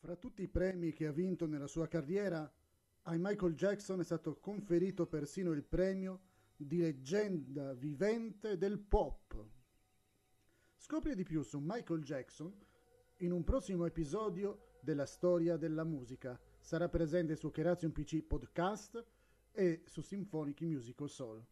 Fra tutti i premi che ha vinto nella sua carriera, a Michael Jackson è stato conferito persino il premio di leggenda vivente del pop. Scopri di più su Michael Jackson in un prossimo episodio della storia della musica. Sarà presente su Keration PC Podcast e su Symphonic Musical Soul.